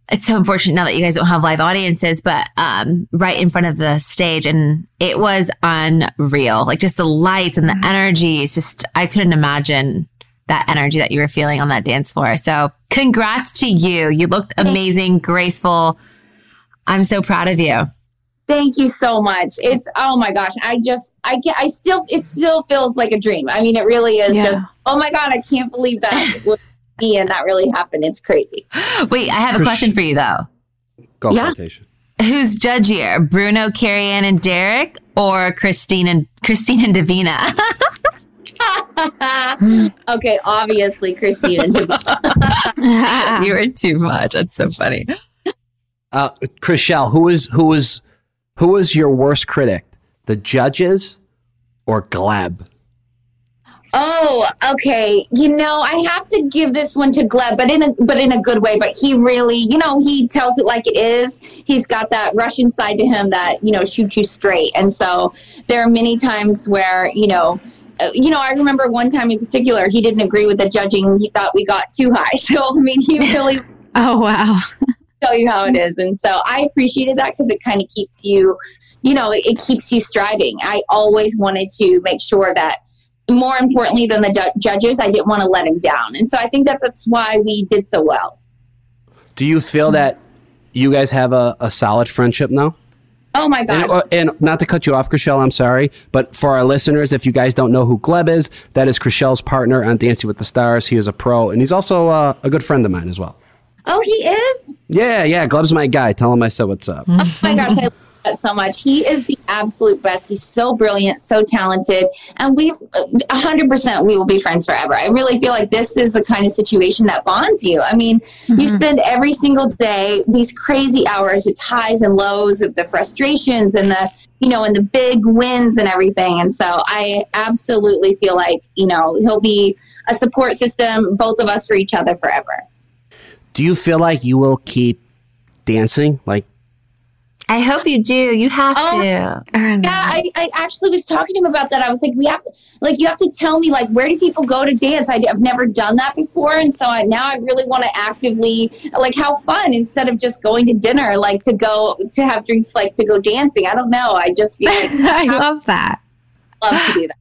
it's so unfortunate now that you guys don't have live audiences, but um, right in front of the stage, and it was unreal. Like just the lights and the mm-hmm. energy. It's just I couldn't imagine that energy that you were feeling on that dance floor. So congrats to you. You looked amazing, graceful. I'm so proud of you. Thank you so much. It's oh my gosh, I just I get I still it still feels like a dream. I mean, it really is yeah. just oh my god, I can't believe that [laughs] me and that really happened. It's crazy. [gasps] Wait, I have a question for you though. Golf yeah. Who's judgier, Bruno, Carrie and Derek, or Christine and Christine and Davina? [laughs] okay, obviously Christine and Davina. [laughs] you were too much. That's so funny. Uh, Chrishell, who was who was who was your worst critic? The judges or Gleb? Oh, okay. You know, I have to give this one to Gleb, but in a but in a good way. But he really, you know, he tells it like it is. He's got that Russian side to him that you know shoots you straight. And so there are many times where you know. Uh, you know, I remember one time in particular, he didn't agree with the judging. He thought we got too high. [laughs] So, I mean, he really. [laughs] oh, wow. [laughs] tell you how it is. And so I appreciated that because it kind of keeps you, you know, it, it keeps you striving. I always wanted to make sure that more importantly than the judges, I didn't want to let him down. And so I think that's, that's why we did so well. Do you feel that you guys have a, a solid friendship now? Oh my gosh. And, uh, and, not to cut you off, Chrishell, I'm sorry. But for our listeners, if you guys don't know who Gleb is, that is Chrishell's partner on Dancing with the Stars. He is a pro, and he's also uh, a good friend of mine as well. Oh, he is? Yeah, yeah. Gleb's my guy. Tell him I said what's up. [laughs] oh my gosh. I so much. He is the absolute best. He's so brilliant, so talented, and we, hundred percent, we will be friends forever. I really feel like this is the kind of situation that bonds you. I mean, mm-hmm. you spend every single day these crazy hours. It's highs and lows, of the frustrations and the you know, and the big wins and everything. And so I absolutely feel like you know he'll be a support system, both of us for each other forever. Do you feel like you will keep dancing like I hope you do. You have oh, to. I yeah, I, I actually was talking to him about that. I was like, we have, like, you have to tell me, like, where do people go to dance? I, have never done that before, and so I, now I really want to actively, like, how fun instead of just going to dinner, like, to go to have drinks, like, to go dancing. I don't know. I just feel like [laughs] I love that. Love to do that.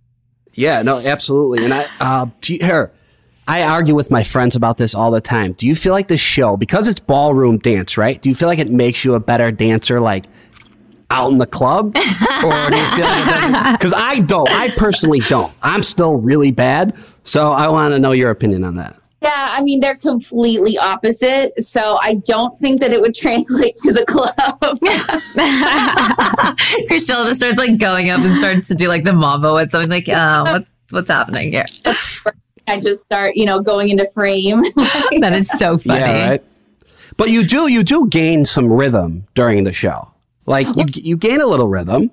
Yeah, no, absolutely. And I, uh, do you, here, I argue with my friends about this all the time. Do you feel like the show, because it's ballroom dance, right? Do you feel like it makes you a better dancer, like out in the club? [laughs] or do you feel like it doesn't? Because I don't. I personally don't. I'm still really bad. So I want to know your opinion on that. Yeah, I mean, they're completely opposite. So I don't think that it would [laughs] translate to the club. [laughs] Chrishell just starts like going up and starts to do like the mambo and something like, uh, what's, what's happening here? I just start, you know, going into frame. [laughs] [laughs] that is so funny. Yeah, right? But you do you do gain some rhythm during the show. Like you you gain a little rhythm.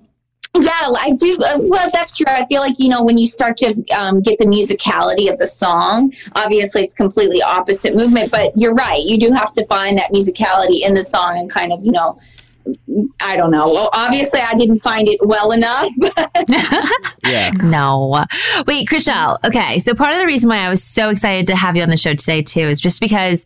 Yeah, I do. Uh, well, that's true. I feel like, you know, when you start to um, get the musicality of the song, obviously it's completely opposite movement, but you're right. You do have to find that musicality in the song and kind of, you know, I don't know. Well, obviously, I didn't find it well enough. [laughs] yeah. [laughs] No. Wait, Chrishell. Okay. So, part of the reason why I was so excited to have you on the show today, too, is just because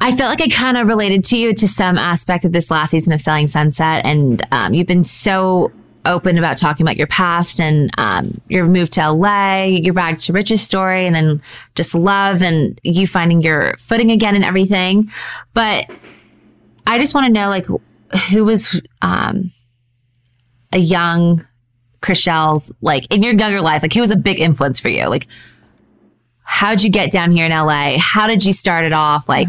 I felt like I kind of related to you to some aspect of this last season of Selling Sunset, and um, you've been so open about talking about your past and um, your move to LA, your rags to riches story, and then just love and you finding your footing again and everything. But I just want to know, like, who was um, a young Chrishell's like in your younger life? Like, who was a big influence for you? Like, how'd you get down here in LA? How did you start it off? Like,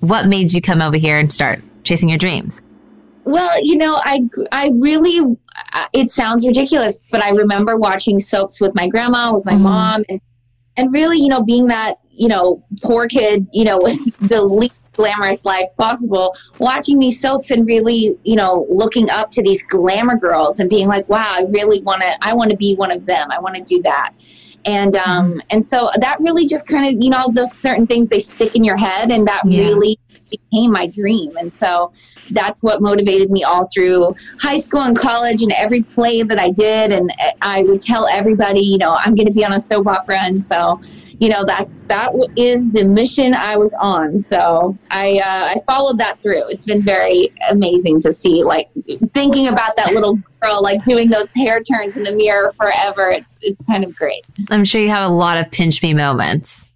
what made you come over here and start chasing your dreams? Well, you know, I I really uh, it sounds ridiculous, but I remember watching soaps with my grandma, with my mom, and and really, you know, being that you know poor kid, you know, [laughs] with the least glamorous life possible, watching these soaps and really, you know, looking up to these glamour girls and being like, wow, I really want to, I want to be one of them. I want to do that. And um, and so that really just kind of you know those certain things they stick in your head, and that Yeah. really became my dream. And so that's what motivated me all through high school and college and every play that I did. And I would tell everybody, you know, I'm going to be on a soap opera. And so, you know, that's, that is the mission I was on. So I, uh, I followed that through. It's been very amazing to see, like thinking about that little girl, like doing those hair turns in the mirror forever. It's, it's kind of great. I'm sure you have a lot of pinch me moments.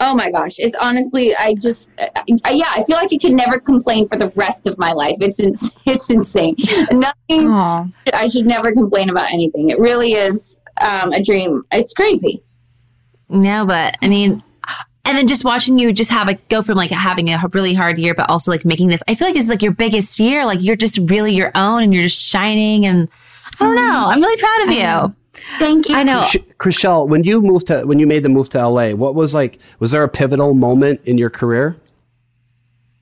Oh my gosh, it's honestly, I just, uh, yeah, I feel like I could never complain for the rest of my life. It's ins- [laughs] it's insane. Nothing. Aw. I should never complain about anything. It really is um, a dream. It's crazy. No, but I mean, and then just watching you just have a go from like having a really hard year, but also like making this. I feel like it's like your biggest year. Like you're just really your own, and you're just shining. And I don't know. I'm really proud of you. Thank you. I know. Sh- Chrishell, when you moved to when you made the move to LA, what was like? Was there a pivotal moment in your career?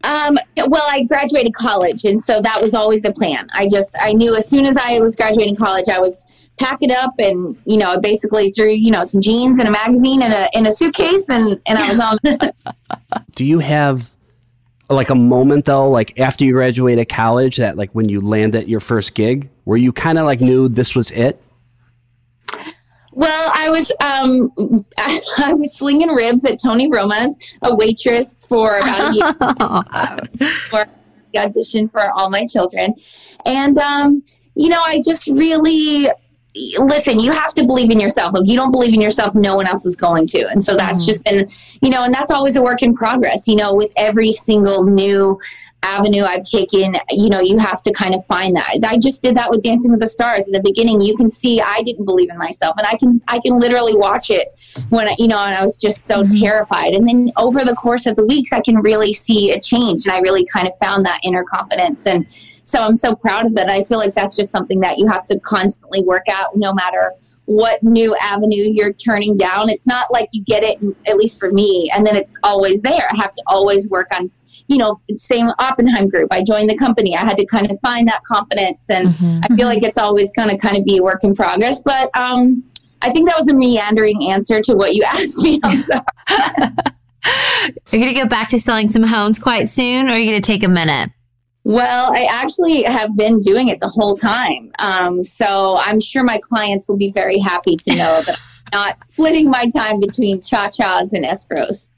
Um, well, I graduated college, and so that was always the plan. I just I knew as soon as I was graduating college, I was pack it up, and you know, basically threw you know some jeans and a magazine and a in a suitcase, and and I was on. [laughs] Do you have like a moment though, like after you graduated college, that like when you landed at your first gig, where you kind of like knew this was it? Well, I was um, [laughs] I was slinging ribs at Tony Roma's, a waitress for about a year. [laughs] for the audition for all my children, and um, you know, I just really listen. You have to believe in yourself. If you don't believe in yourself, no one else is going to. And so that's mm-hmm. just been, you know, and that's always a work in progress. You know, with every single new avenue I've taken, you know, you have to kind of find that. I just did that with Dancing with the Stars in the beginning. You can see I didn't believe in myself, and I can I can literally watch it when I, you know, and I was just so mm-hmm. terrified. And then over the course of the weeks, I can really see a change, and I really kind of found that inner confidence. And so I'm so proud of that. I feel like that's just something that you have to constantly work out, no matter what new avenue you're turning down. It's not like you get it, at least for me, and then it's always there. I have to always work on you know, same Oppenheim group. I joined the company. I had to kind of find that confidence, and I feel like it's always going to kind of be a work in progress. But um, I think that was a meandering answer to what you [laughs] asked me. I'm sorry. [laughs] Are you going to go back to selling some homes quite soon, or are you going to take a minute? Well, I actually have been doing it the whole time. Um, so I'm sure my clients will be very happy to know that I'm [laughs] not splitting my time between cha chas and escrows.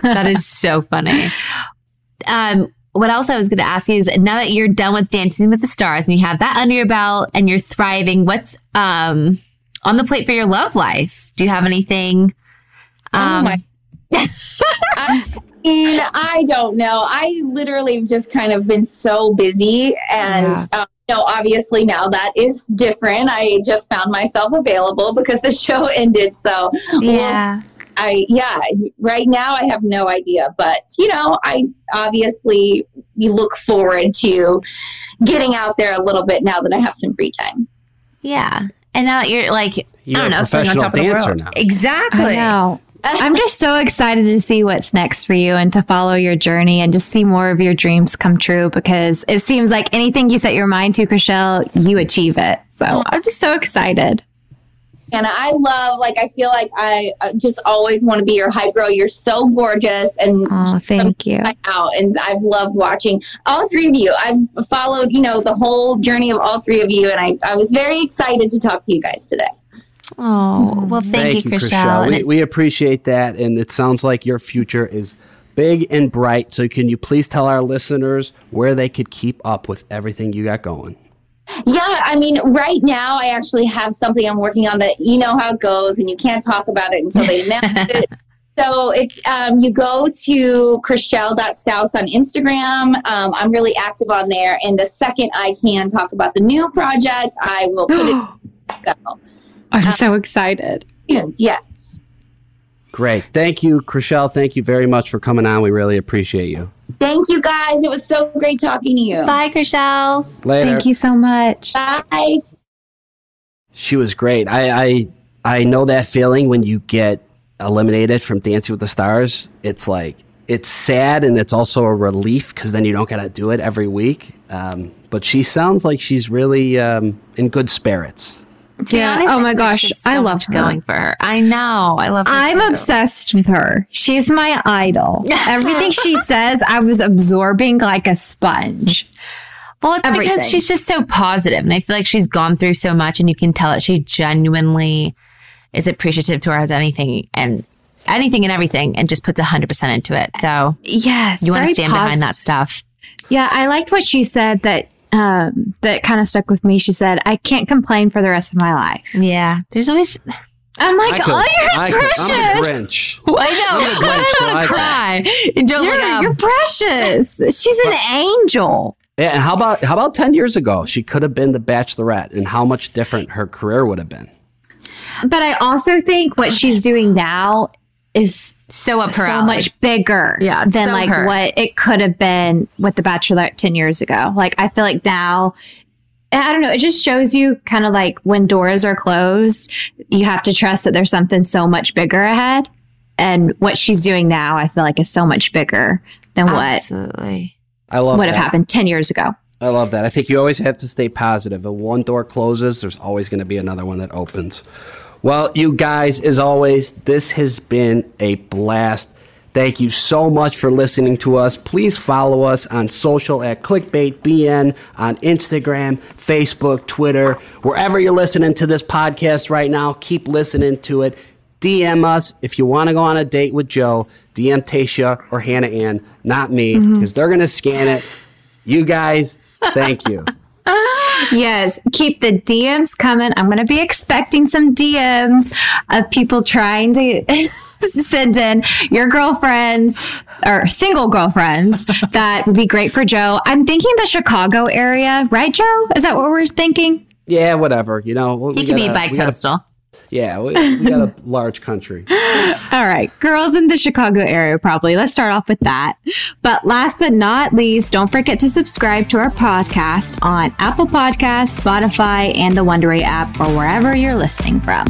that is [laughs] so funny. Um, what else I was going to ask you is now that you're done with Dancing with the Stars and you have that under your belt and you're thriving, what's um, on the plate for your love life? Do you have anything? oh Um, my [laughs] I mean, I don't know. I literally just kind of been so busy, and um, you know, obviously now that is different. I just found myself available because the [laughs] show ended. So we'll yeah. I yeah, right now I have no idea, but you know, I obviously you look forward to getting out there a little bit now that I have some free time. Yeah. And now that you're like, You're I don't a know, flying on professional top of the dancer world. now. Exactly. I know. I'm just so excited to see what's next for you and to follow your journey and just see more of your dreams come true because it seems like anything you set your mind to, Chrishell, you achieve it. So I'm just so excited. And I love, like, I feel like I uh, just always want to be your hype girl. You're so gorgeous, and Oh, thank you. out and I've loved watching all three of you. I've followed, you know, the whole journey of all three of you and I, I was very excited to talk to you guys today. Oh, well, thank, you, Chrishell. And We, we appreciate that, and it sounds like your future is big and bright. So can you please tell our listeners where they could keep up with everything you got going? Yeah, I mean, right now I actually have something I'm working on that you know how it goes, and you can't talk about it until they announce [laughs] it. So if um, you go to Chrishell.Stause on Instagram, um, I'm really active on there. And the second I can talk about the new project, I will put it. [gasps] So, I'm so excited. yes. Great. Thank you, Chrishell. Thank you very much for coming on. We really appreciate you. Thank you guys. It was so great talking to you. Bye, Chrishell. Later. Thank you so much. Bye. She was great. I, I I know that feeling when you get eliminated from Dancing with the Stars. It's like it's sad and it's also a relief because then you don't got to do it every week. Um, but she sounds like she's really um, in good spirits. To be Yeah. honest, Oh my gosh, she's I loved love going for her. I know. I love her. I'm too. obsessed with her. She's my idol. [laughs] Everything she says, I was absorbing like a sponge. Well, it's because she's just so positive, and I feel like she's gone through so much, and you can tell that she genuinely is appreciative towards anything and anything and everything, and just puts hundred percent into it. So Yes. you want to stand behind that stuff. Yeah, I liked what she said that um, that kind of stuck with me. She said, "I can't complain for the rest of my life." Yeah, there's always. I'm like, I could- "Oh, you're I could- precious. I'm the Grinch. [laughs] I know. I'm the Grinch, I I'm gonna cry. Joe's You're, like, um, you're precious. She's an angel." Yeah, and how about how about ten years ago? She could have been the Bachelorette, and how much different her career would have been. But I also think what she's doing now is so up her so alley. much bigger Yeah, than so like her. what it could have been with the Bachelorette 10 years ago. Like I feel like now I don't know, it just shows you kind of like when doors are closed, you have to trust that there's something so much bigger ahead. And what she's doing now, I feel like is so much bigger than what Absolutely. I love would have happened 10 years ago. I love that. I think you always have to stay positive. If one door closes, there's always going to be another one that opens. Well, you guys, as always, this has been a blast. Thank you so much for listening to us. Please follow us on social at ClickbaitBN on Instagram, Facebook, Twitter, wherever you're listening to this podcast right now. Keep listening to it. DM us if you want to go on a date with Joe. DM Tayshia or Hannah Ann, not me, mm-hmm. because they're going to scan it. You guys, thank you. [laughs] [laughs] Yes, keep the DMs coming. I'm going to be expecting some DMs of people trying to [laughs] send in your girlfriends or single girlfriends that would be great for Joe. I'm thinking the Chicago area, right, Joe? Is that what we're thinking? Yeah, whatever. You know, we He can be gotta- we gotta- bi-coastal. Yeah, we, we got a [laughs] large country. All right, girls in the Chicago area, probably. Let's start off with that. But last but not least, don't forget to subscribe to our podcast on Apple Podcasts, Spotify, and the Wondery app, or wherever you're listening from.